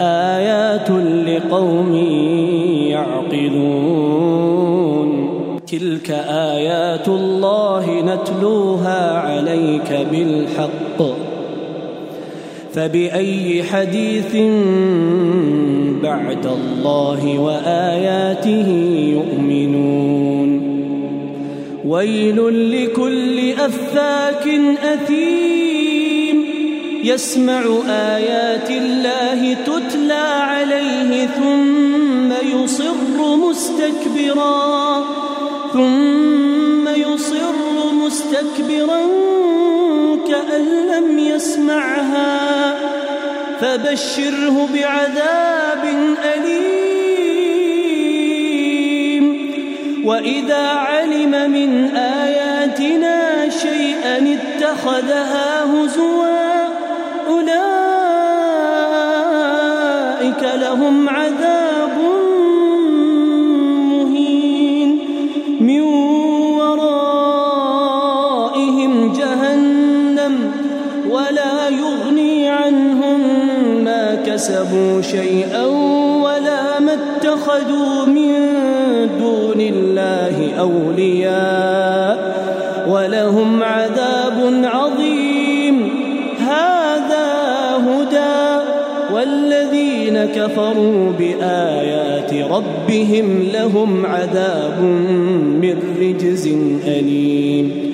آيات لقوم يعقلون. تلك آيات الله نتلوها عليك بالحق. فبأي حديث بعد الله وآياته يؤمنون. ويل لكل أفاك أثيم. يسمع آيات الله تتلى عليه ثم يصر مستكبرا ثم يصر مستكبرا كأن لم يسمعها فبشره بعذاب أليم. وإذا علم من آياتنا شيئا اتخذها هزوا كسبوا شيئا ولا ما اتخذوا من دون الله أولياء ولهم عذاب عظيم. هذا هدى والذين كفروا بآيات ربهم لهم عذاب من رجز أليم.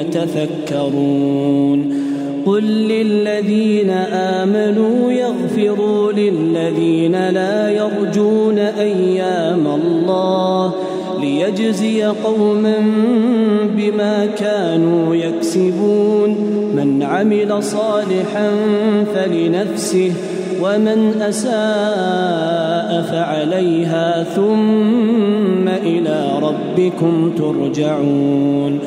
يتفكرون. قل للذين آمنوا يغفروا للذين لا يرجون أيام الله ليجزي قوما بما كانوا يكسبون. من عمل صالحا فلنفسه ومن أساء فعليها ثم إلى ربكم ترجعون.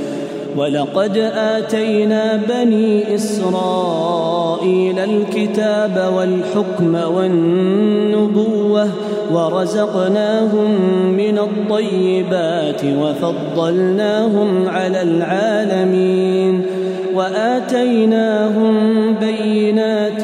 ولقد آتينا بني إسرائيل الكتاب والحكم والنبوة ورزقناهم من الطيبات وفضلناهم على العالمين وآتيناهم بينات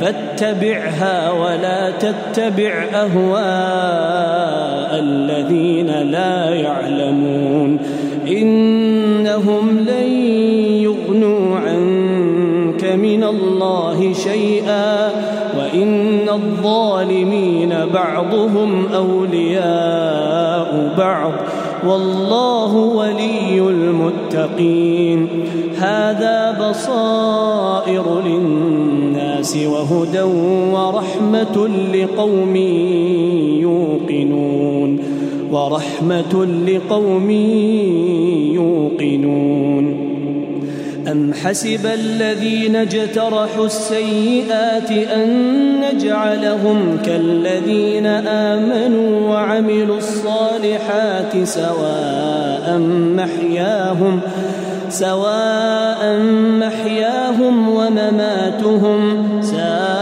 فاتبعها ولا تتبع أهواء الذين لا يعلمون. إنهم لن يغنوا عنك من الله شيئا وإن الظالمين بعضهم أولياء بعض. والله ولي المتقين. هذا بصائر للناس وهدى ورحمة لقوم يوقنون. ورحمة لقوم يوقنون. أم حسب الذين اجترحوا السيئات أن نجعلهم كالذين آمنوا وعملوا الصالحات سواء محياهم سواء محياهم ومماتهم ساء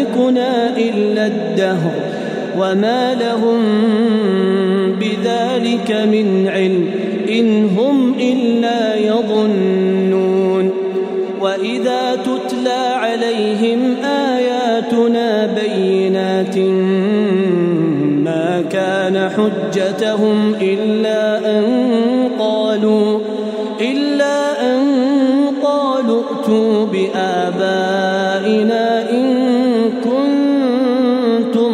يهلكنا إلا الدهر وما لهم بذلك من علم إن هم إلا يظنون وإذا تتلى عليهم آياتنا بينات ما كان حجتهم إلا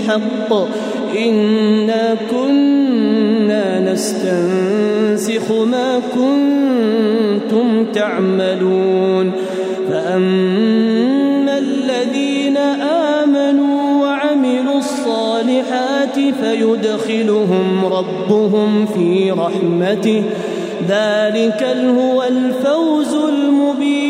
بالحق إنا كنا نستنسخ ما كنتم تعملون. فأما الذين آمنوا وعملوا الصالحات فيدخلهم ربهم في رحمته. ذلك هو الفوز المبين.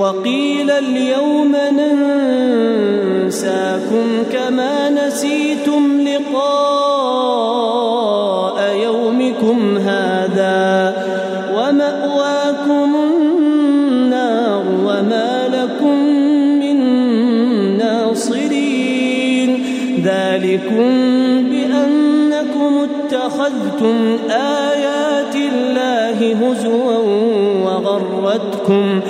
وقيل اليوم ننساكم كما نسيتم لقاء يومكم هذا ومأواكم النار وما لكم من ناصرين ذلكم اتخذتم آيات الله هزوا وغرتكم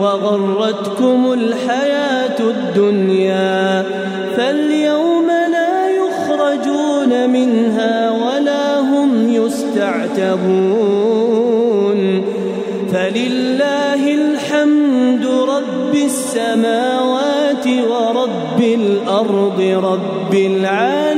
وغرتكم الحياة الدنيا فاليوم لا يخرجون منها ولا هم يستعتبون فلله الحمد رب السماوات ورب الأرض رب العالمين